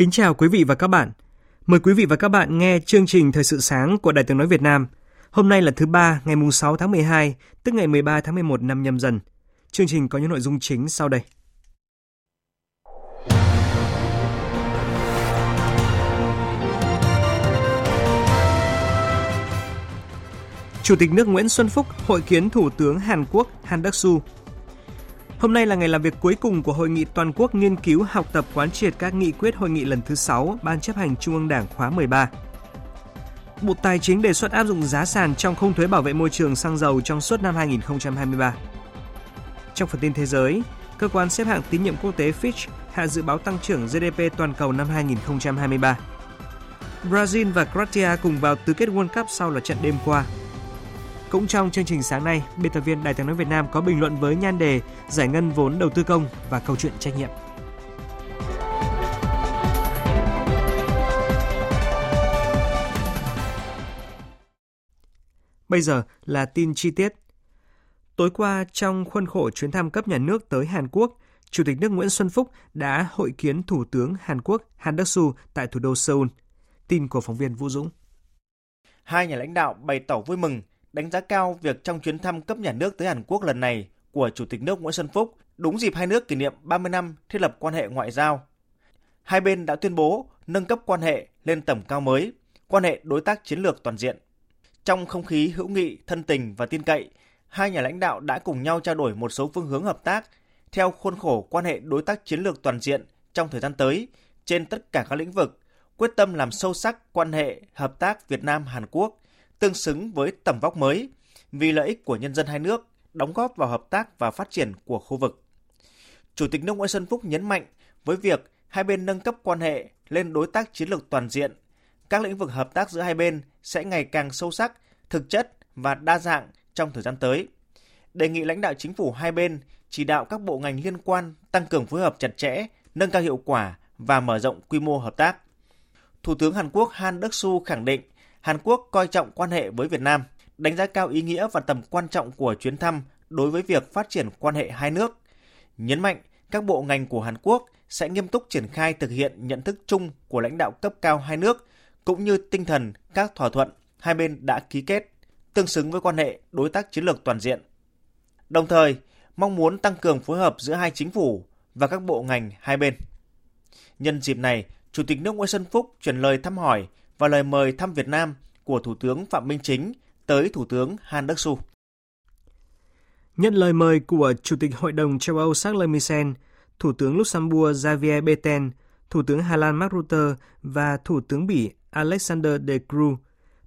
Kính chào quý vị và các bạn. Mời quý vị và các bạn nghe chương trình Thời sự sáng của Đài Tiếng Nói Việt Nam. Hôm nay là thứ ba, ngày 6 tháng 12, tức ngày 13 tháng 11 năm nhâm dần. Chương trình có những nội dung chính sau đây. Chủ tịch nước Nguyễn Xuân Phúc hội kiến Thủ tướng Hàn Quốc Han Đắc-su Hôm nay là ngày làm việc cuối cùng của Hội nghị Toàn quốc nghiên cứu học tập quán triệt các nghị quyết hội nghị lần thứ 6 Ban chấp hành Trung ương Đảng khóa 13. Bộ Tài chính đề xuất áp dụng giá sàn trong không thuế bảo vệ môi trường xăng dầu trong suốt năm 2023. Trong phần tin thế giới, cơ quan xếp hạng tín nhiệm quốc tế Fitch hạ dự báo tăng trưởng GDP toàn cầu năm 2023. Brazil và Croatia cùng vào tứ kết World Cup sau là trận đêm qua. Cũng trong chương trình sáng nay, biên tập viên Đài tiếng nói Việt Nam có bình luận với nhan đề giải ngân vốn đầu tư công và câu chuyện trách nhiệm. Bây giờ là tin chi tiết. Tối qua, trong khuôn khổ chuyến thăm cấp nhà nước tới Hàn Quốc, Chủ tịch nước Nguyễn Xuân Phúc đã hội kiến Thủ tướng Hàn Quốc Han Đắc-su tại thủ đô Seoul. Tin của phóng viên Vũ Dũng. Hai nhà lãnh đạo bày tỏ vui mừng đánh giá cao việc trong chuyến thăm cấp nhà nước tới Hàn Quốc lần này của Chủ tịch nước Nguyễn Xuân Phúc đúng dịp hai nước kỷ niệm 30 năm thiết lập quan hệ ngoại giao. Hai bên đã tuyên bố nâng cấp quan hệ lên tầm cao mới, quan hệ đối tác chiến lược toàn diện. Trong không khí hữu nghị, thân tình và tin cậy, hai nhà lãnh đạo đã cùng nhau trao đổi một số phương hướng hợp tác theo khuôn khổ quan hệ đối tác chiến lược toàn diện trong thời gian tới trên tất cả các lĩnh vực, quyết tâm làm sâu sắc quan hệ hợp tác Việt Nam Hàn Quốc tương xứng với tầm vóc mới vì lợi ích của nhân dân hai nước, đóng góp vào hợp tác và phát triển của khu vực. Chủ tịch nước Nguyễn Xuân Phúc nhấn mạnh với việc hai bên nâng cấp quan hệ lên đối tác chiến lược toàn diện, các lĩnh vực hợp tác giữa hai bên sẽ ngày càng sâu sắc, thực chất và đa dạng trong thời gian tới. Đề nghị lãnh đạo chính phủ hai bên chỉ đạo các bộ ngành liên quan tăng cường phối hợp chặt chẽ, nâng cao hiệu quả và mở rộng quy mô hợp tác. Thủ tướng Hàn Quốc Han Đắc-su khẳng định Hàn Quốc coi trọng quan hệ với Việt Nam, đánh giá cao ý nghĩa và tầm quan trọng của chuyến thăm đối với việc phát triển quan hệ hai nước. Nhấn mạnh các bộ ngành của Hàn Quốc sẽ nghiêm túc triển khai thực hiện nhận thức chung của lãnh đạo cấp cao hai nước cũng như tinh thần các thỏa thuận hai bên đã ký kết, tương xứng với quan hệ đối tác chiến lược toàn diện. Đồng thời, mong muốn tăng cường phối hợp giữa hai chính phủ và các bộ ngành hai bên. Nhân dịp này, Chủ tịch nước Nguyễn Xuân Phúc chuyển lời thăm hỏi và lời mời thăm Việt Nam của Thủ tướng Phạm Minh Chính tới Thủ tướng Han Đắc Su. Nhận lời mời của Chủ tịch Hội đồng châu Âu Charles Michel, Thủ tướng Luxembourg Xavier Bettel, Thủ tướng Hà Lan Mark Rutte và Thủ tướng Bỉ Alexander De Croo,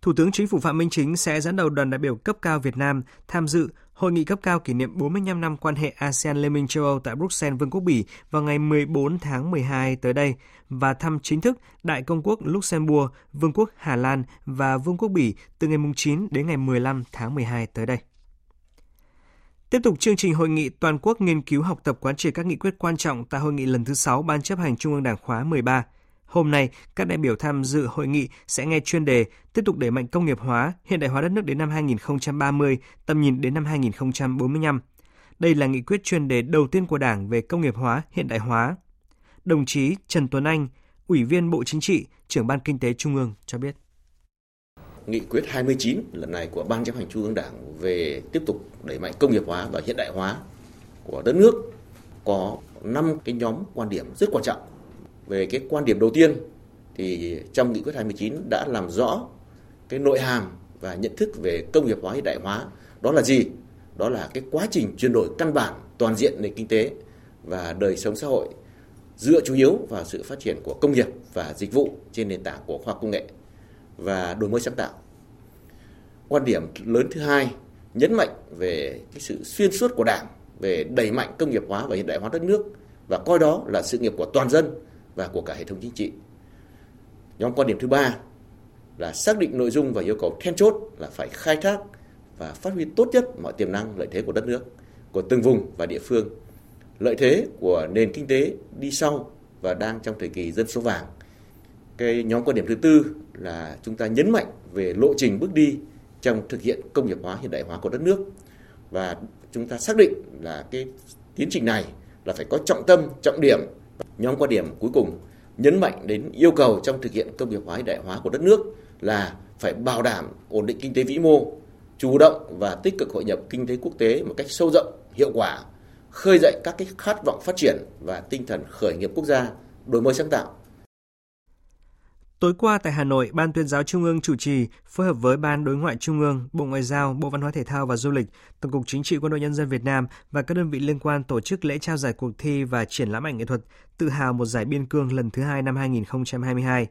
Thủ tướng Chính phủ Phạm Minh Chính sẽ dẫn đầu đoàn đại biểu cấp cao Việt Nam tham dự Hội nghị cấp cao kỷ niệm 45 năm quan hệ ASEAN Liên minh châu Âu tại Bruxelles, Vương quốc Bỉ vào ngày 14 tháng 12 tới đây và thăm chính thức Đại công quốc Luxembourg, Vương quốc Hà Lan và Vương quốc Bỉ từ ngày 9 đến ngày 15 tháng 12 tới đây. Tiếp tục chương trình hội nghị toàn quốc nghiên cứu học tập quán triệt các nghị quyết quan trọng tại hội nghị lần thứ 6 Ban chấp hành Trung ương Đảng khóa 13. Hôm nay, các đại biểu tham dự hội nghị sẽ nghe chuyên đề tiếp tục đẩy mạnh công nghiệp hóa, hiện đại hóa đất nước đến năm 2030, tầm nhìn đến năm 2045. Đây là nghị quyết chuyên đề đầu tiên của Đảng về công nghiệp hóa, hiện đại hóa. Đồng chí Trần Tuấn Anh, Ủy viên Bộ Chính trị, trưởng Ban Kinh tế Trung ương cho biết. Nghị quyết 29 lần này của Ban chấp hành Trung ương Đảng về tiếp tục đẩy mạnh công nghiệp hóa và hiện đại hóa của đất nước có 5 cái nhóm quan điểm rất quan trọng về cái quan điểm đầu tiên thì trong nghị quyết 29 đã làm rõ cái nội hàm và nhận thức về công nghiệp hóa, hiện đại hóa đó là gì đó là cái quá trình chuyển đổi căn bản toàn diện nền kinh tế và đời sống xã hội dựa chủ yếu vào sự phát triển của công nghiệp và dịch vụ trên nền tảng của khoa học công nghệ và đổi mới sáng tạo. Quan điểm lớn thứ hai, nhấn mạnh về cái sự xuyên suốt của Đảng về đẩy mạnh công nghiệp hóa và hiện đại hóa đất nước và coi đó là sự nghiệp của toàn dân và của cả hệ thống chính trị. Nhóm quan điểm thứ ba là xác định nội dung và yêu cầu then chốt là phải khai thác và phát huy tốt nhất mọi tiềm năng lợi thế của đất nước, của từng vùng và địa phương. Lợi thế của nền kinh tế đi sau và đang trong thời kỳ dân số vàng. Cái nhóm quan điểm thứ tư là chúng ta nhấn mạnh về lộ trình bước đi trong thực hiện công nghiệp hóa hiện đại hóa của đất nước và chúng ta xác định là cái tiến trình này là phải có trọng tâm, trọng điểm. Nhóm quan điểm cuối cùng nhấn mạnh đến yêu cầu trong thực hiện công nghiệp hóa hiện đại hóa của đất nước là phải bảo đảm ổn định kinh tế vĩ mô, chủ động và tích cực hội nhập kinh tế quốc tế một cách sâu rộng, hiệu quả, khơi dậy các cái khát vọng phát triển và tinh thần khởi nghiệp quốc gia, đổi mới sáng tạo. Tối qua tại Hà Nội, Ban tuyên giáo Trung ương chủ trì phối hợp với Ban Đối ngoại Trung ương, Bộ Ngoại giao, Bộ Văn hóa Thể thao và Du lịch, Tổng cục Chính trị Quân đội Nhân dân Việt Nam và các đơn vị liên quan tổ chức lễ trao giải cuộc thi và triển lãm ảnh nghệ thuật Tự hào một giải biên cương lần thứ hai năm 2022.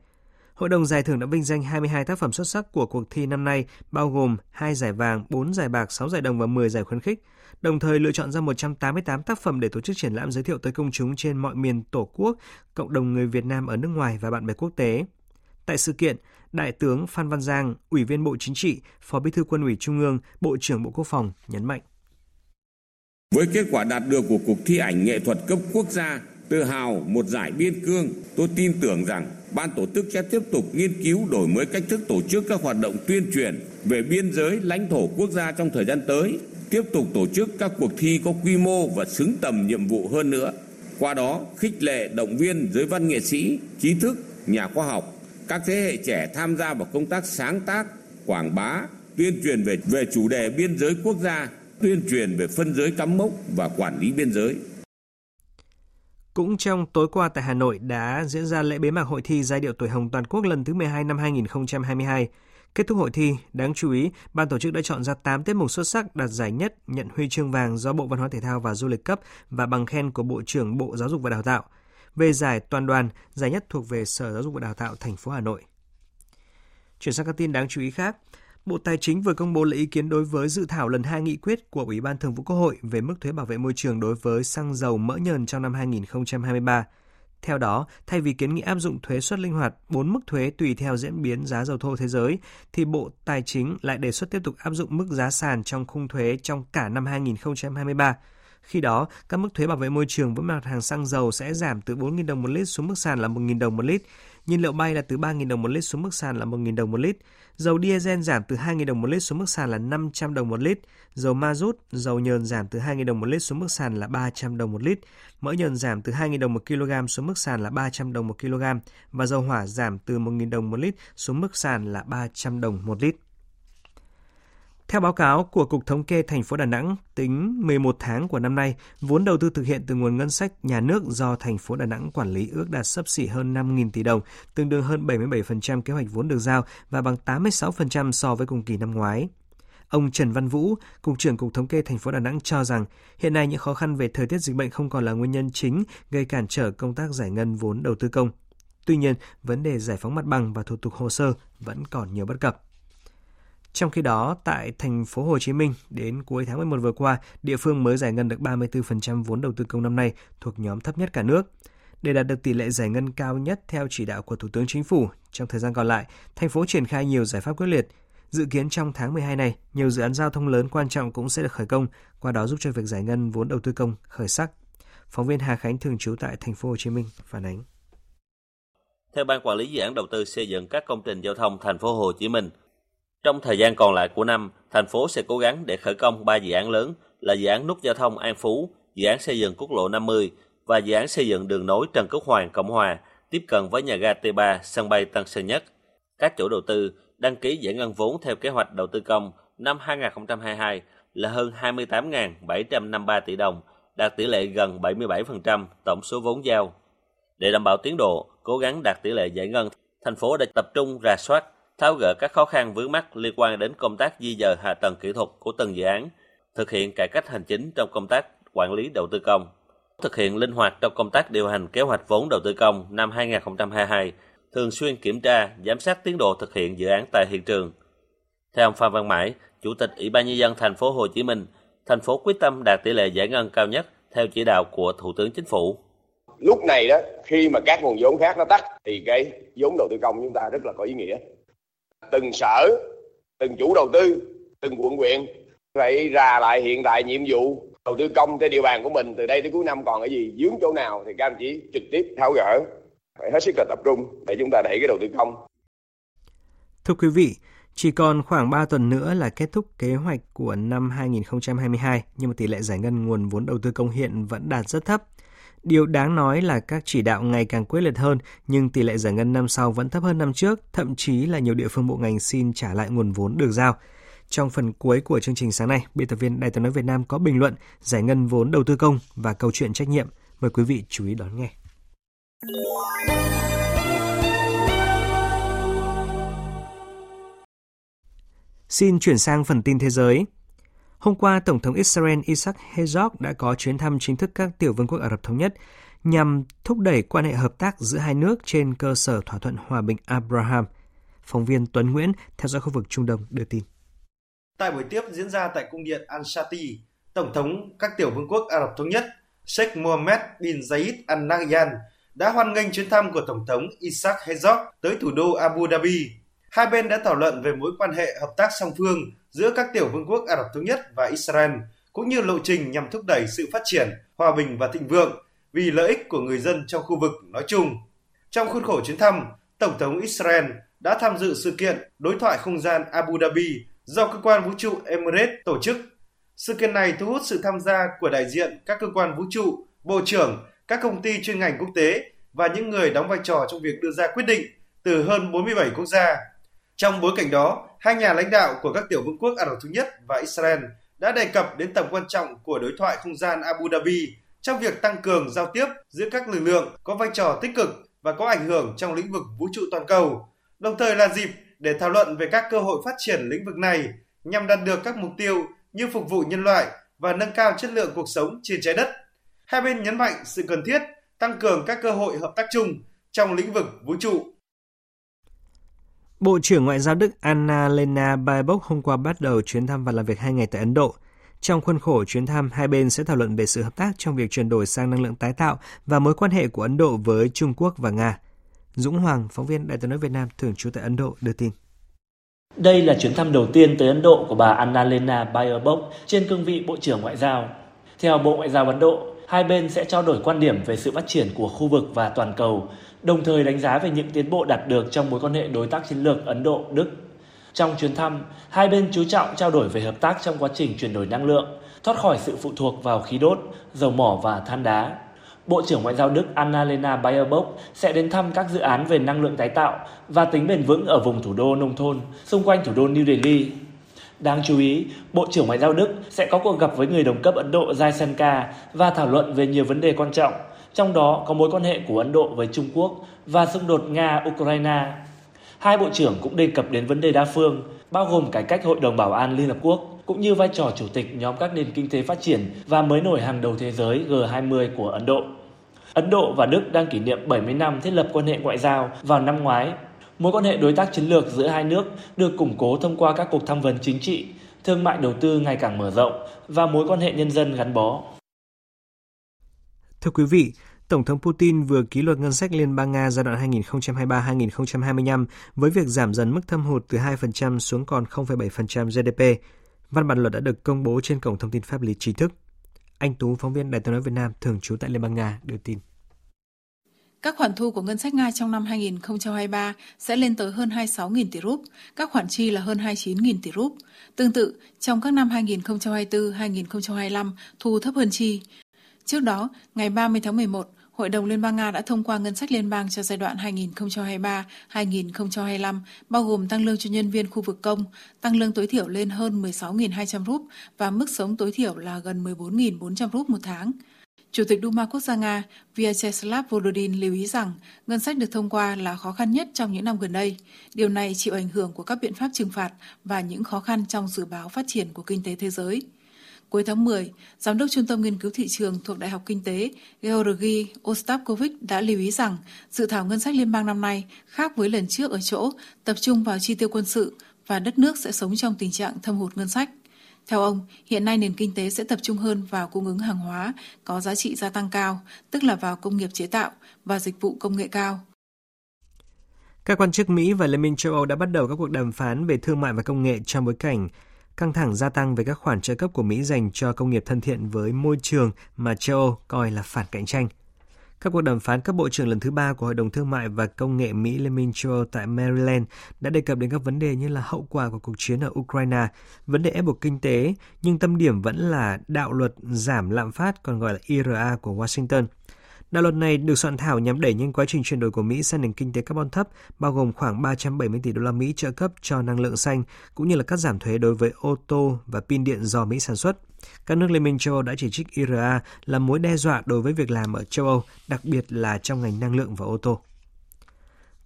Hội đồng giải thưởng đã vinh danh 22 tác phẩm xuất sắc của cuộc thi năm nay, bao gồm 2 giải vàng, 4 giải bạc, 6 giải đồng và 10 giải khuyến khích, đồng thời lựa chọn ra 188 tác phẩm để tổ chức triển lãm giới thiệu tới công chúng trên mọi miền Tổ quốc, cộng đồng người Việt Nam ở nước ngoài và bạn bè quốc tế. Tại sự kiện, Đại tướng Phan Văn Giang, Ủy viên Bộ Chính trị, Phó Bí thư Quân ủy Trung ương, Bộ trưởng Bộ Quốc phòng nhấn mạnh. Với kết quả đạt được của cuộc thi ảnh nghệ thuật cấp quốc gia tự hào một giải biên cương, tôi tin tưởng rằng ban tổ chức sẽ tiếp tục nghiên cứu đổi mới cách thức tổ chức các hoạt động tuyên truyền về biên giới lãnh thổ quốc gia trong thời gian tới, tiếp tục tổ chức các cuộc thi có quy mô và xứng tầm nhiệm vụ hơn nữa. Qua đó, khích lệ động viên giới văn nghệ sĩ, trí thức, nhà khoa học, các thế hệ trẻ tham gia vào công tác sáng tác, quảng bá, tuyên truyền về về chủ đề biên giới quốc gia, tuyên truyền về phân giới cắm mốc và quản lý biên giới. Cũng trong tối qua tại Hà Nội đã diễn ra lễ bế mạc hội thi giai điệu tuổi hồng toàn quốc lần thứ 12 năm 2022. Kết thúc hội thi, đáng chú ý, ban tổ chức đã chọn ra 8 tiết mục xuất sắc đạt giải nhất, nhận huy chương vàng do Bộ Văn hóa Thể thao và Du lịch cấp và bằng khen của Bộ trưởng Bộ Giáo dục và Đào tạo. Về giải toàn đoàn, giải nhất thuộc về Sở Giáo dục và Đào tạo thành phố Hà Nội. Chuyển sang các tin đáng chú ý khác, Bộ Tài chính vừa công bố lấy ý kiến đối với dự thảo lần 2 nghị quyết của Ủy ban Thường vụ Quốc hội về mức thuế bảo vệ môi trường đối với xăng dầu mỡ nhờn trong năm 2023. Theo đó, thay vì kiến nghị áp dụng thuế suất linh hoạt 4 mức thuế tùy theo diễn biến giá dầu thô thế giới, thì Bộ Tài chính lại đề xuất tiếp tục áp dụng mức giá sàn trong khung thuế trong cả năm 2023. Khi đó, các mức thuế bảo vệ môi trường với mặt hàng xăng dầu sẽ giảm từ 4.000 đồng một lít xuống mức sàn là 1.000 đồng một lít, nhiên liệu bay là từ 3.000 đồng một lít xuống mức sàn là 1.000 đồng một lít, dầu diesel giảm từ 2.000 đồng một lít xuống mức sàn là 500 đồng một lít, dầu ma rút, dầu nhờn giảm từ 2.000 đồng một lít xuống mức sàn là 300 đồng một lít, mỡ nhờn giảm từ 2.000 đồng một kg xuống mức sàn là 300 đồng một kg và dầu hỏa giảm từ 1.000 đồng một lít xuống mức sàn là 300 đồng một lít. Theo báo cáo của Cục Thống kê thành phố Đà Nẵng, tính 11 tháng của năm nay, vốn đầu tư thực hiện từ nguồn ngân sách nhà nước do thành phố Đà Nẵng quản lý ước đạt sấp xỉ hơn 5.000 tỷ đồng, tương đương hơn 77% kế hoạch vốn được giao và bằng 86% so với cùng kỳ năm ngoái. Ông Trần Văn Vũ, Cục trưởng Cục Thống kê thành phố Đà Nẵng cho rằng hiện nay những khó khăn về thời tiết dịch bệnh không còn là nguyên nhân chính gây cản trở công tác giải ngân vốn đầu tư công. Tuy nhiên, vấn đề giải phóng mặt bằng và thủ tục hồ sơ vẫn còn nhiều bất cập. Trong khi đó, tại thành phố Hồ Chí Minh, đến cuối tháng 11 vừa qua, địa phương mới giải ngân được 34% vốn đầu tư công năm nay, thuộc nhóm thấp nhất cả nước. Để đạt được tỷ lệ giải ngân cao nhất theo chỉ đạo của Thủ tướng Chính phủ, trong thời gian còn lại, thành phố triển khai nhiều giải pháp quyết liệt. Dự kiến trong tháng 12 này, nhiều dự án giao thông lớn quan trọng cũng sẽ được khởi công, qua đó giúp cho việc giải ngân vốn đầu tư công khởi sắc. Phóng viên Hà Khánh thường trú tại thành phố Hồ Chí Minh phản ánh. Theo ban quản lý dự án đầu tư xây dựng các công trình giao thông thành phố Hồ Chí Minh, trong thời gian còn lại của năm, thành phố sẽ cố gắng để khởi công 3 dự án lớn là dự án nút giao thông An Phú, dự án xây dựng quốc lộ 50 và dự án xây dựng đường nối Trần Quốc Hoàng Cộng Hòa tiếp cận với nhà ga T3 sân bay Tân Sơn Nhất. Các chủ đầu tư đăng ký giải ngân vốn theo kế hoạch đầu tư công năm 2022 là hơn 28.753 tỷ đồng, đạt tỷ lệ gần 77% tổng số vốn giao. Để đảm bảo tiến độ, cố gắng đạt tỷ lệ giải ngân, thành phố đã tập trung rà soát tháo gỡ các khó khăn vướng mắt liên quan đến công tác di dời hạ tầng kỹ thuật của từng dự án, thực hiện cải cách hành chính trong công tác quản lý đầu tư công, thực hiện linh hoạt trong công tác điều hành kế hoạch vốn đầu tư công năm 2022, thường xuyên kiểm tra, giám sát tiến độ thực hiện dự án tại hiện trường. Theo ông Phan Văn Mãi, Chủ tịch Ủy ban nhân dân thành phố Hồ Chí Minh, thành phố quyết tâm đạt tỷ lệ giải ngân cao nhất theo chỉ đạo của Thủ tướng Chính phủ. Lúc này đó, khi mà các nguồn vốn khác nó tắt thì cái vốn đầu tư công chúng ta rất là có ý nghĩa. Từng sở, từng chủ đầu tư, từng quận huyện phải ra lại hiện tại nhiệm vụ đầu tư công trên địa bàn của mình từ đây tới cuối năm còn cái gì dướng chỗ nào thì các anh chỉ trực tiếp tháo gỡ phải hết sức là tập trung để chúng ta đẩy cái đầu tư công. Thưa quý vị, chỉ còn khoảng 3 tuần nữa là kết thúc kế hoạch của năm 2022, nhưng mà tỷ lệ giải ngân nguồn vốn đầu tư công hiện vẫn đạt rất thấp. Điều đáng nói là các chỉ đạo ngày càng quyết liệt hơn, nhưng tỷ lệ giải ngân năm sau vẫn thấp hơn năm trước, thậm chí là nhiều địa phương bộ ngành xin trả lại nguồn vốn được giao. Trong phần cuối của chương trình sáng nay, biên tập viên Đài tiếng nói Việt Nam có bình luận giải ngân vốn đầu tư công và câu chuyện trách nhiệm. Mời quý vị chú ý đón nghe. Xin chuyển sang phần tin thế giới. Hôm qua, Tổng thống Israel Isaac Herzog đã có chuyến thăm chính thức các tiểu vương quốc Ả Rập Thống Nhất nhằm thúc đẩy quan hệ hợp tác giữa hai nước trên cơ sở thỏa thuận hòa bình Abraham. Phóng viên Tuấn Nguyễn theo dõi khu vực Trung Đông đưa tin. Tại buổi tiếp diễn ra tại cung điện Al-Shati, Tổng thống các tiểu vương quốc Ả Rập Thống Nhất Sheikh Mohammed bin Zayed Al Nahyan đã hoan nghênh chuyến thăm của Tổng thống Isaac Herzog tới thủ đô Abu Dhabi. Hai bên đã thảo luận về mối quan hệ hợp tác song phương giữa các tiểu vương quốc Ả Rập Thống Nhất và Israel, cũng như lộ trình nhằm thúc đẩy sự phát triển, hòa bình và thịnh vượng vì lợi ích của người dân trong khu vực nói chung. Trong khuôn khổ chuyến thăm, Tổng thống Israel đã tham dự sự kiện đối thoại không gian Abu Dhabi do cơ quan vũ trụ Emirates tổ chức. Sự kiện này thu hút sự tham gia của đại diện các cơ quan vũ trụ, bộ trưởng, các công ty chuyên ngành quốc tế và những người đóng vai trò trong việc đưa ra quyết định từ hơn 47 quốc gia. Trong bối cảnh đó, hai nhà lãnh đạo của các tiểu vương quốc Ả Rập Thống Nhất và Israel đã đề cập đến tầm quan trọng của đối thoại không gian Abu Dhabi trong việc tăng cường giao tiếp giữa các lực lượng có vai trò tích cực và có ảnh hưởng trong lĩnh vực vũ trụ toàn cầu, đồng thời là dịp để thảo luận về các cơ hội phát triển lĩnh vực này nhằm đạt được các mục tiêu như phục vụ nhân loại và nâng cao chất lượng cuộc sống trên trái đất. Hai bên nhấn mạnh sự cần thiết tăng cường các cơ hội hợp tác chung trong lĩnh vực vũ trụ. Bộ trưởng Ngoại giao Đức Anna Lena Baerbock hôm qua bắt đầu chuyến thăm và làm việc hai ngày tại Ấn Độ. Trong khuôn khổ chuyến thăm, hai bên sẽ thảo luận về sự hợp tác trong việc chuyển đổi sang năng lượng tái tạo và mối quan hệ của Ấn Độ với Trung Quốc và Nga. Dũng Hoàng, phóng viên Đại tiếng nói Việt Nam thường trú tại Ấn Độ đưa tin. Đây là chuyến thăm đầu tiên tới Ấn Độ của bà Annalena Baerbock trên cương vị Bộ trưởng Ngoại giao. Theo Bộ Ngoại giao Ấn Độ, hai bên sẽ trao đổi quan điểm về sự phát triển của khu vực và toàn cầu, đồng thời đánh giá về những tiến bộ đạt được trong mối quan hệ đối tác chiến lược Ấn Độ-Đức. Trong chuyến thăm, hai bên chú trọng trao đổi về hợp tác trong quá trình chuyển đổi năng lượng, thoát khỏi sự phụ thuộc vào khí đốt, dầu mỏ và than đá. Bộ trưởng Ngoại giao Đức Annalena Baerbock sẽ đến thăm các dự án về năng lượng tái tạo và tính bền vững ở vùng thủ đô nông thôn xung quanh thủ đô New Delhi. Đáng chú ý, Bộ trưởng Ngoại giao Đức sẽ có cuộc gặp với người đồng cấp Ấn Độ Jaishankar và thảo luận về nhiều vấn đề quan trọng, trong đó có mối quan hệ của Ấn Độ với Trung Quốc và xung đột Nga-Ukraine. Hai bộ trưởng cũng đề cập đến vấn đề đa phương, bao gồm cải cách Hội đồng Bảo an Liên Hợp Quốc, cũng như vai trò chủ tịch nhóm các nền kinh tế phát triển và mới nổi hàng đầu thế giới G20 của Ấn Độ. Ấn Độ và Đức đang kỷ niệm 70 năm thiết lập quan hệ ngoại giao vào năm ngoái. Mối quan hệ đối tác chiến lược giữa hai nước được củng cố thông qua các cuộc tham vấn chính trị, thương mại đầu tư ngày càng mở rộng và mối quan hệ nhân dân gắn bó. Thưa quý vị, Tổng thống Putin vừa ký luật ngân sách Liên bang Nga giai đoạn 2023-2025 với việc giảm dần mức thâm hụt từ 2% xuống còn 0,7% GDP. Văn bản luật đã được công bố trên cổng thông tin pháp lý chính thức. Anh Tú, phóng viên Đài tiếng nói Việt Nam thường trú tại Liên bang Nga đưa tin. Các khoản thu của ngân sách Nga trong năm 2023 sẽ lên tới hơn 26.000 tỷ rúp, các khoản chi là hơn 29.000 tỷ rúp. Tương tự, trong các năm 2024-2025, thu thấp hơn chi. Trước đó, ngày 30 tháng 11, Hội đồng Liên bang Nga đã thông qua ngân sách liên bang cho giai đoạn 2023-2025, bao gồm tăng lương cho nhân viên khu vực công, tăng lương tối thiểu lên hơn 16.200 rúp và mức sống tối thiểu là gần 14.400 rúp một tháng. Chủ tịch Duma Quốc gia Nga Vyacheslav Volodin lưu ý rằng ngân sách được thông qua là khó khăn nhất trong những năm gần đây. Điều này chịu ảnh hưởng của các biện pháp trừng phạt và những khó khăn trong dự báo phát triển của kinh tế thế giới. Cuối tháng 10, Giám đốc Trung tâm Nghiên cứu Thị trường thuộc Đại học Kinh tế Georgi Ostapkovich đã lưu ý rằng dự thảo ngân sách liên bang năm nay khác với lần trước ở chỗ tập trung vào chi tiêu quân sự và đất nước sẽ sống trong tình trạng thâm hụt ngân sách. Theo ông, hiện nay nền kinh tế sẽ tập trung hơn vào cung ứng hàng hóa có giá trị gia tăng cao, tức là vào công nghiệp chế tạo và dịch vụ công nghệ cao. Các quan chức Mỹ và Liên minh châu Âu đã bắt đầu các cuộc đàm phán về thương mại và công nghệ trong bối cảnh căng thẳng gia tăng về các khoản trợ cấp của Mỹ dành cho công nghiệp thân thiện với môi trường mà châu Âu coi là phản cạnh tranh. Các cuộc đàm phán cấp bộ trưởng lần thứ ba của Hội đồng Thương mại và Công nghệ Mỹ Liên minh châu Âu tại Maryland đã đề cập đến các vấn đề như là hậu quả của cuộc chiến ở Ukraine, vấn đề ép buộc kinh tế, nhưng tâm điểm vẫn là đạo luật giảm lạm phát còn gọi là IRA của Washington – Đạo luật này được soạn thảo nhằm đẩy nhanh quá trình chuyển đổi của Mỹ sang nền kinh tế carbon thấp, bao gồm khoảng 370 tỷ đô la Mỹ trợ cấp cho năng lượng xanh, cũng như là cắt giảm thuế đối với ô tô và pin điện do Mỹ sản xuất. Các nước Liên minh châu Âu đã chỉ trích IRA là mối đe dọa đối với việc làm ở châu Âu, đặc biệt là trong ngành năng lượng và ô tô.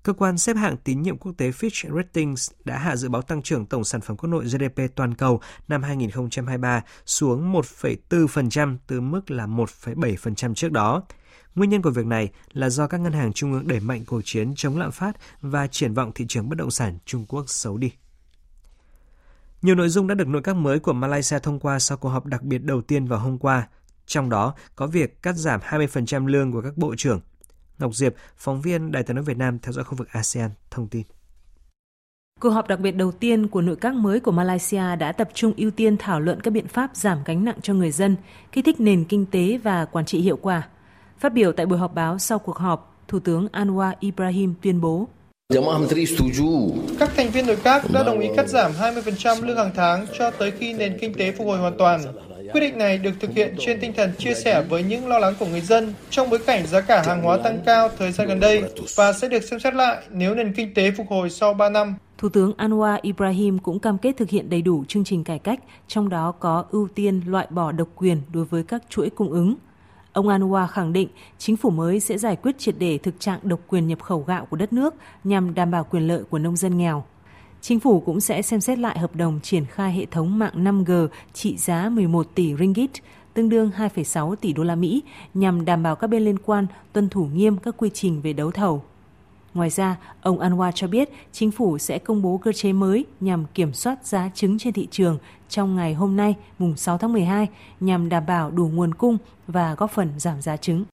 Cơ quan xếp hạng tín nhiệm quốc tế Fitch Ratings đã hạ dự báo tăng trưởng tổng sản phẩm quốc nội GDP toàn cầu năm 2023 xuống 1,4% từ mức là 1,7% trước đó. Nguyên nhân của việc này là do các ngân hàng trung ương đẩy mạnh cuộc chiến chống lạm phát và triển vọng thị trường bất động sản Trung Quốc xấu đi. Nhiều nội dung đã được nội các mới của Malaysia thông qua sau cuộc họp đặc biệt đầu tiên vào hôm qua, trong đó có việc cắt giảm 20% lương của các bộ trưởng. Ngọc Diệp, phóng viên Đài tiếng nói Việt Nam theo dõi khu vực ASEAN, thông tin. Cuộc họp đặc biệt đầu tiên của nội các mới của Malaysia đã tập trung ưu tiên thảo luận các biện pháp giảm gánh nặng cho người dân, kích thích nền kinh tế và quản trị hiệu quả. Phát biểu tại buổi họp báo sau cuộc họp, Thủ tướng Anwar Ibrahim tuyên bố các thành viên nội các đã đồng ý cắt giảm 20% lương hàng tháng cho tới khi nền kinh tế phục hồi hoàn toàn. Quyết định này được thực hiện trên tinh thần chia sẻ với những lo lắng của người dân trong bối cảnh giá cả hàng hóa tăng cao thời gian gần đây và sẽ được xem xét lại nếu nền kinh tế phục hồi sau 3 năm. Thủ tướng Anwar Ibrahim cũng cam kết thực hiện đầy đủ chương trình cải cách, trong đó có ưu tiên loại bỏ độc quyền đối với các chuỗi cung ứng. Ông Anwar khẳng định chính phủ mới sẽ giải quyết triệt để thực trạng độc quyền nhập khẩu gạo của đất nước nhằm đảm bảo quyền lợi của nông dân nghèo. Chính phủ cũng sẽ xem xét lại hợp đồng triển khai hệ thống mạng 5G trị giá 11 tỷ ringgit, tương đương 2,6 tỷ đô la Mỹ nhằm đảm bảo các bên liên quan tuân thủ nghiêm các quy trình về đấu thầu. Ngoài ra, ông Anwar cho biết chính phủ sẽ công bố cơ chế mới nhằm kiểm soát giá trứng trên thị trường trong ngày hôm nay, mùng 6 tháng 12, nhằm đảm bảo đủ nguồn cung và góp phần giảm giá trứng.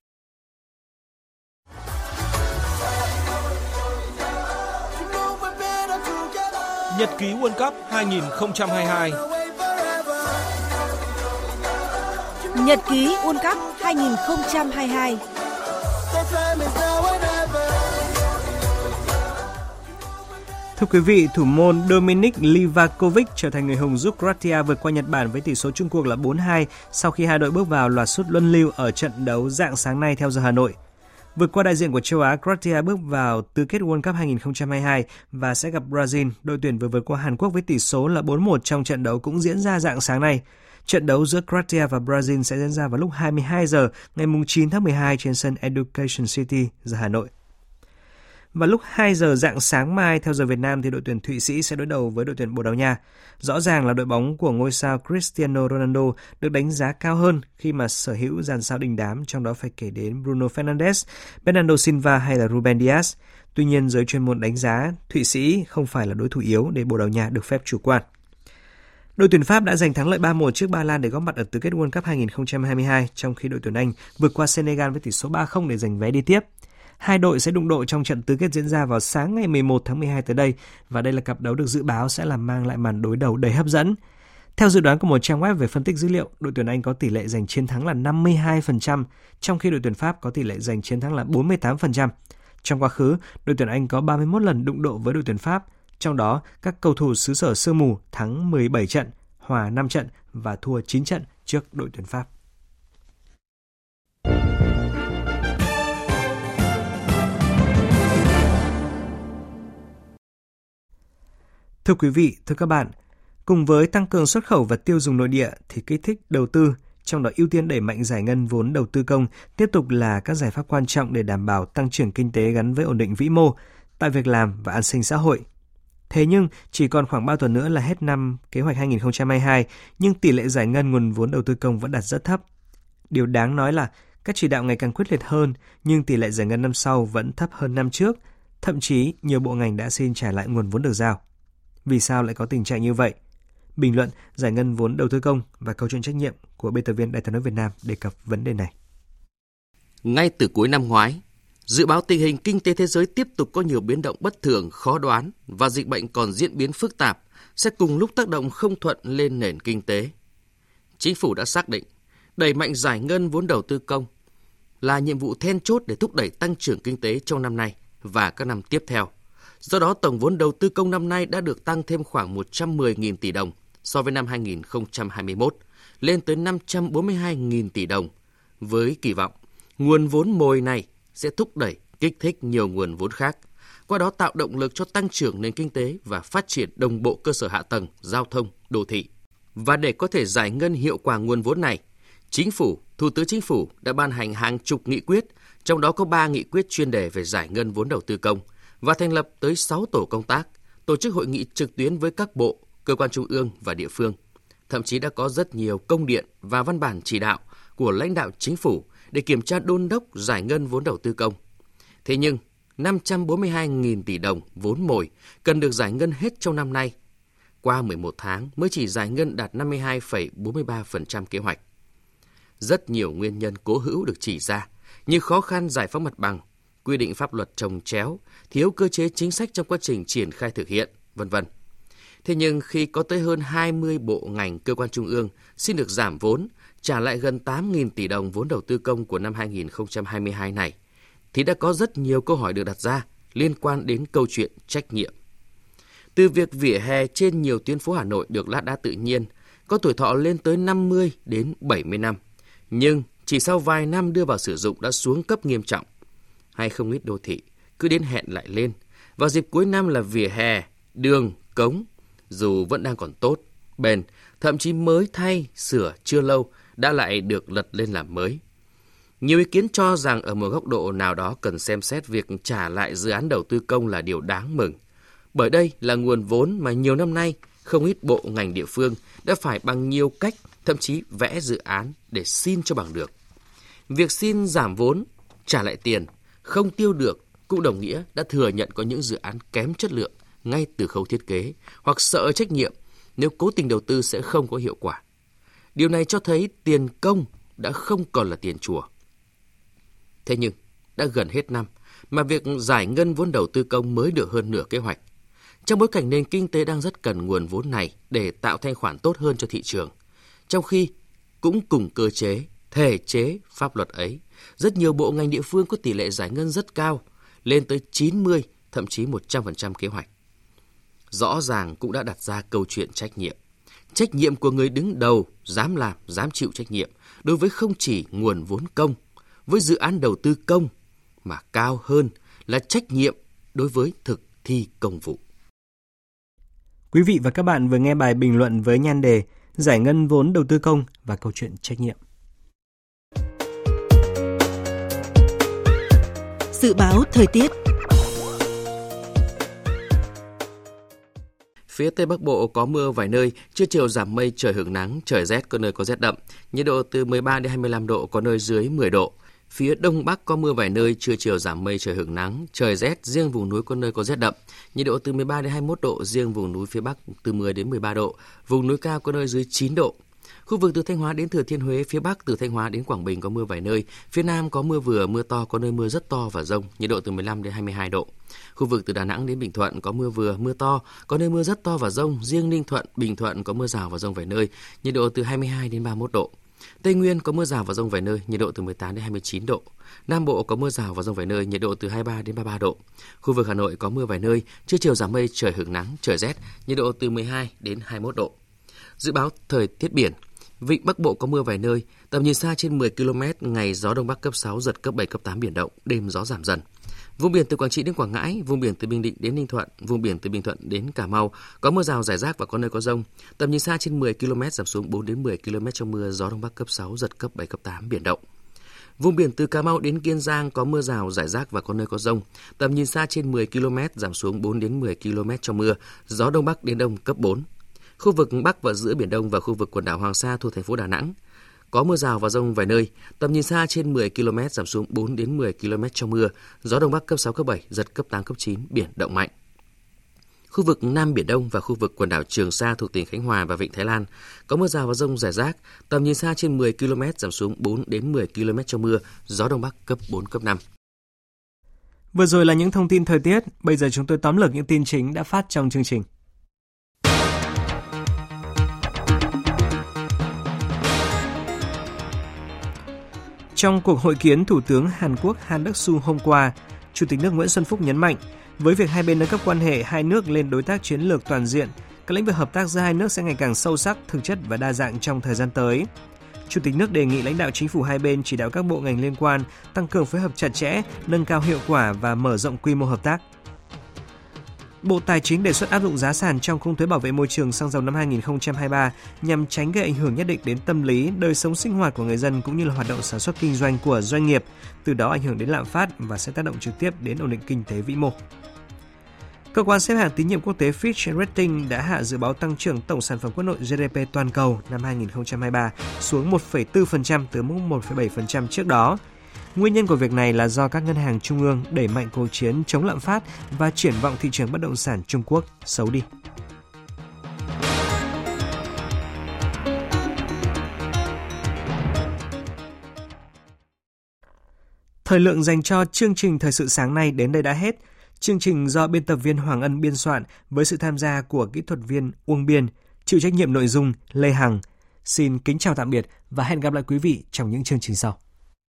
Nhật ký World Cup 2022 Nhật ký World Cup 2022 Thưa quý vị, thủ môn Dominik Livakovic trở thành người hùng giúp Croatia vượt qua Nhật Bản với tỷ số chung cuộc là 4-2 sau khi hai đội bước vào loạt sút luân lưu ở trận đấu dạng sáng nay theo giờ Hà Nội. Vượt qua đại diện của châu Á, Croatia bước vào tứ kết World Cup 2022 và sẽ gặp Brazil, đội tuyển vừa vượt qua Hàn Quốc với tỷ số là 4-1 trong trận đấu cũng diễn ra dạng sáng nay. Trận đấu giữa Croatia và Brazil sẽ diễn ra vào lúc 22 giờ ngày 9 tháng 12 trên sân Education City, giờ Hà Nội và lúc 2 giờ dạng sáng mai theo giờ Việt Nam thì đội tuyển Thụy Sĩ sẽ đối đầu với đội tuyển Bồ Đào Nha. Rõ ràng là đội bóng của ngôi sao Cristiano Ronaldo được đánh giá cao hơn khi mà sở hữu dàn sao đình đám trong đó phải kể đến Bruno Fernandes, Bernardo Silva hay là Ruben Dias. Tuy nhiên giới chuyên môn đánh giá Thụy Sĩ không phải là đối thủ yếu để Bồ Đào Nha được phép chủ quan. Đội tuyển Pháp đã giành thắng lợi 3-1 trước Ba Lan để góp mặt ở tứ kết World Cup 2022, trong khi đội tuyển Anh vượt qua Senegal với tỷ số 3-0 để giành vé đi tiếp. Hai đội sẽ đụng độ trong trận tứ kết diễn ra vào sáng ngày 11 tháng 12 tới đây và đây là cặp đấu được dự báo sẽ làm mang lại màn đối đầu đầy hấp dẫn. Theo dự đoán của một trang web về phân tích dữ liệu, đội tuyển Anh có tỷ lệ giành chiến thắng là 52%, trong khi đội tuyển Pháp có tỷ lệ giành chiến thắng là 48%. Trong quá khứ, đội tuyển Anh có 31 lần đụng độ với đội tuyển Pháp, trong đó các cầu thủ xứ sở sương mù thắng 17 trận, hòa 5 trận và thua 9 trận trước đội tuyển Pháp. Thưa quý vị, thưa các bạn, cùng với tăng cường xuất khẩu và tiêu dùng nội địa thì kích thích đầu tư, trong đó ưu tiên đẩy mạnh giải ngân vốn đầu tư công tiếp tục là các giải pháp quan trọng để đảm bảo tăng trưởng kinh tế gắn với ổn định vĩ mô, tạo việc làm và an sinh xã hội. Thế nhưng chỉ còn khoảng 3 tuần nữa là hết năm kế hoạch 2022, nhưng tỷ lệ giải ngân nguồn vốn đầu tư công vẫn đạt rất thấp. Điều đáng nói là các chỉ đạo ngày càng quyết liệt hơn, nhưng tỷ lệ giải ngân năm sau vẫn thấp hơn năm trước, thậm chí nhiều bộ ngành đã xin trả lại nguồn vốn được giao. Vì sao lại có tình trạng như vậy? Bình luận giải ngân vốn đầu tư công và câu chuyện trách nhiệm của biên tập viên Đài tiếng nói Việt Nam đề cập vấn đề này. Ngay từ cuối năm ngoái, dự báo tình hình kinh tế thế giới tiếp tục có nhiều biến động bất thường, khó đoán và dịch bệnh còn diễn biến phức tạp sẽ cùng lúc tác động không thuận lên nền kinh tế. Chính phủ đã xác định đẩy mạnh giải ngân vốn đầu tư công là nhiệm vụ then chốt để thúc đẩy tăng trưởng kinh tế trong năm nay và các năm tiếp theo. Do đó, tổng vốn đầu tư công năm nay đã được tăng thêm khoảng 110.000 tỷ đồng so với năm 2021, lên tới 542.000 tỷ đồng, với kỳ vọng nguồn vốn mồi này sẽ thúc đẩy, kích thích nhiều nguồn vốn khác, qua đó tạo động lực cho tăng trưởng nền kinh tế và phát triển đồng bộ cơ sở hạ tầng, giao thông, đô thị. Và để có thể giải ngân hiệu quả nguồn vốn này, Chính phủ, Thủ tướng Chính phủ đã ban hành hàng chục nghị quyết, trong đó có 3 nghị quyết chuyên đề về giải ngân vốn đầu tư công và thành lập tới 6 tổ công tác, tổ chức hội nghị trực tuyến với các bộ, cơ quan trung ương và địa phương. Thậm chí đã có rất nhiều công điện và văn bản chỉ đạo của lãnh đạo chính phủ để kiểm tra đôn đốc giải ngân vốn đầu tư công. Thế nhưng, 542.000 tỷ đồng vốn mồi cần được giải ngân hết trong năm nay. Qua 11 tháng mới chỉ giải ngân đạt 52,43% kế hoạch. Rất nhiều nguyên nhân cố hữu được chỉ ra, như khó khăn giải phóng mặt bằng, quy định pháp luật trồng chéo, thiếu cơ chế chính sách trong quá trình triển khai thực hiện, vân vân. Thế nhưng khi có tới hơn 20 bộ ngành cơ quan trung ương xin được giảm vốn, trả lại gần 8.000 tỷ đồng vốn đầu tư công của năm 2022 này, thì đã có rất nhiều câu hỏi được đặt ra liên quan đến câu chuyện trách nhiệm. Từ việc vỉa hè trên nhiều tuyến phố Hà Nội được lát đá tự nhiên, có tuổi thọ lên tới 50 đến 70 năm, nhưng chỉ sau vài năm đưa vào sử dụng đã xuống cấp nghiêm trọng. Hay không ít đô thị cứ đến hẹn lại lên. Vào dịp cuối năm là vỉa hè, đường, cống, dù vẫn đang còn tốt, bền, thậm chí mới thay, sửa chưa lâu đã lại được lật lên làm mới. Nhiều ý kiến cho rằng ở một góc độ nào đó cần xem xét việc trả lại dự án đầu tư công là điều đáng mừng. Bởi đây là nguồn vốn mà nhiều năm nay không ít bộ ngành địa phương đã phải bằng nhiều cách, thậm chí vẽ dự án để xin cho bằng được. Việc xin giảm vốn, trả lại tiền, không tiêu được cũng đồng nghĩa đã thừa nhận có những dự án kém chất lượng ngay từ khâu thiết kế hoặc sợ trách nhiệm nếu cố tình đầu tư sẽ không có hiệu quả. Điều này cho thấy tiền công đã không còn là tiền chùa. Thế nhưng, đã gần hết năm mà việc giải ngân vốn đầu tư công mới được hơn nửa kế hoạch. Trong bối cảnh nền kinh tế đang rất cần nguồn vốn này để tạo thanh khoản tốt hơn cho thị trường. Trong khi cũng cùng cơ chế, thể chế, pháp luật ấy, rất nhiều bộ ngành địa phương có tỷ lệ giải ngân rất cao, lên tới 90, thậm chí 100% kế hoạch. Rõ ràng cũng đã đặt ra câu chuyện trách nhiệm. Trách nhiệm của người đứng đầu, dám làm, dám chịu trách nhiệm đối với không chỉ nguồn vốn công, với dự án đầu tư công, mà cao hơn là trách nhiệm đối với thực thi công vụ. Quý vị và các bạn vừa nghe bài bình luận với nhan đề Giải ngân vốn đầu tư công và câu chuyện trách nhiệm. Dự báo thời tiết Phía Tây Bắc Bộ có mưa vài nơi, trưa chiều giảm mây trời hưởng nắng, trời rét có nơi có rét đậm, nhiệt độ từ 13 đến 25 độ có nơi dưới 10 độ. Phía Đông Bắc có mưa vài nơi, trưa chiều giảm mây trời hưởng nắng, trời rét, riêng vùng núi có nơi có rét đậm. Nhiệt độ từ 13 đến 21 độ, riêng vùng núi phía Bắc từ 10 đến 13 độ, vùng núi cao có nơi dưới 9 độ. Khu vực từ Thanh Hóa đến Thừa Thiên Huế, phía Bắc từ Thanh Hóa đến Quảng Bình có mưa vài nơi, phía Nam có mưa vừa, mưa to, có nơi mưa rất to và rông, nhiệt độ từ 15 đến 22 độ. Khu vực từ Đà Nẵng đến Bình Thuận có mưa vừa, mưa to, có nơi mưa rất to và rông, riêng Ninh Thuận, Bình Thuận có mưa rào và rông vài nơi, nhiệt độ từ 22 đến 31 độ. Tây Nguyên có mưa rào và rông vài nơi, nhiệt độ từ 18 đến 29 độ. Nam Bộ có mưa rào và rông vài nơi, nhiệt độ từ 23 đến 33 độ. Khu vực Hà Nội có mưa vài nơi, trưa chiều giảm mây, trời hưởng nắng, trời rét, nhiệt độ từ 12 đến 21 độ. Dự báo thời tiết biển, Vịnh Bắc Bộ có mưa vài nơi, tầm nhìn xa trên 10 km, ngày gió đông bắc cấp 6, giật cấp 7, cấp 8 biển động, đêm gió giảm dần. Vùng biển từ Quảng Trị đến Quảng Ngãi, vùng biển từ Bình Định đến Ninh Thuận, vùng biển từ Bình Thuận đến Cà Mau có mưa rào rải rác và có nơi có rông. Tầm nhìn xa trên 10 km giảm xuống 4 đến 10 km trong mưa, gió đông bắc cấp 6 giật cấp 7 cấp 8 biển động. Vùng biển từ Cà Mau đến Kiên Giang có mưa rào, rải rác và có nơi có rông. Tầm nhìn xa trên 10 km, giảm xuống 4 đến 10 km trong mưa. Gió Đông Bắc đến Đông cấp 4. Khu vực Bắc và giữa Biển Đông và khu vực quần đảo Hoàng Sa thuộc thành phố Đà Nẵng. Có mưa rào và rông vài nơi, tầm nhìn xa trên 10 km giảm xuống 4 đến 10 km trong mưa, gió đông bắc cấp 6 cấp 7, giật cấp 8 cấp 9, biển động mạnh. Khu vực Nam Biển Đông và khu vực quần đảo Trường Sa thuộc tỉnh Khánh Hòa và Vịnh Thái Lan có mưa rào và rông rải rác, tầm nhìn xa trên 10 km giảm xuống 4 đến 10 km trong mưa, gió đông bắc cấp 4 cấp 5. Vừa rồi là những thông tin thời tiết, bây giờ chúng tôi tóm lược những tin chính đã phát trong chương trình. Trong cuộc hội kiến Thủ tướng Hàn Quốc Han Duck-soo hôm qua, Chủ tịch nước Nguyễn Xuân Phúc nhấn mạnh, với việc hai bên nâng cấp quan hệ hai nước lên đối tác chiến lược toàn diện, các lĩnh vực hợp tác giữa hai nước sẽ ngày càng sâu sắc, thực chất và đa dạng trong thời gian tới. Chủ tịch nước đề nghị lãnh đạo chính phủ hai bên chỉ đạo các bộ ngành liên quan tăng cường phối hợp chặt chẽ, nâng cao hiệu quả và mở rộng quy mô hợp tác. Bộ Tài chính đề xuất áp dụng giá sàn trong khung thuế bảo vệ môi trường xăng dầu năm 2023 nhằm tránh gây ảnh hưởng nhất định đến tâm lý, đời sống sinh hoạt của người dân cũng như là hoạt động sản xuất kinh doanh của doanh nghiệp, từ đó ảnh hưởng đến lạm phát và sẽ tác động trực tiếp đến ổn định kinh tế vĩ mô. Cơ quan xếp hạng tín nhiệm quốc tế Fitch Ratings đã hạ dự báo tăng trưởng tổng sản phẩm quốc nội GDP toàn cầu năm 2023 xuống 1,4% từ mức 1,7% trước đó, Nguyên nhân của việc này là do các ngân hàng trung ương đẩy mạnh cuộc chiến chống lạm phát và triển vọng thị trường bất động sản Trung Quốc xấu đi. Thời lượng dành cho chương trình thời sự sáng nay đến đây đã hết. Chương trình do biên tập viên Hoàng Ân biên soạn với sự tham gia của kỹ thuật viên Uông Biên, chịu trách nhiệm nội dung Lê Hằng. Xin kính chào tạm biệt và hẹn gặp lại quý vị trong những chương trình sau.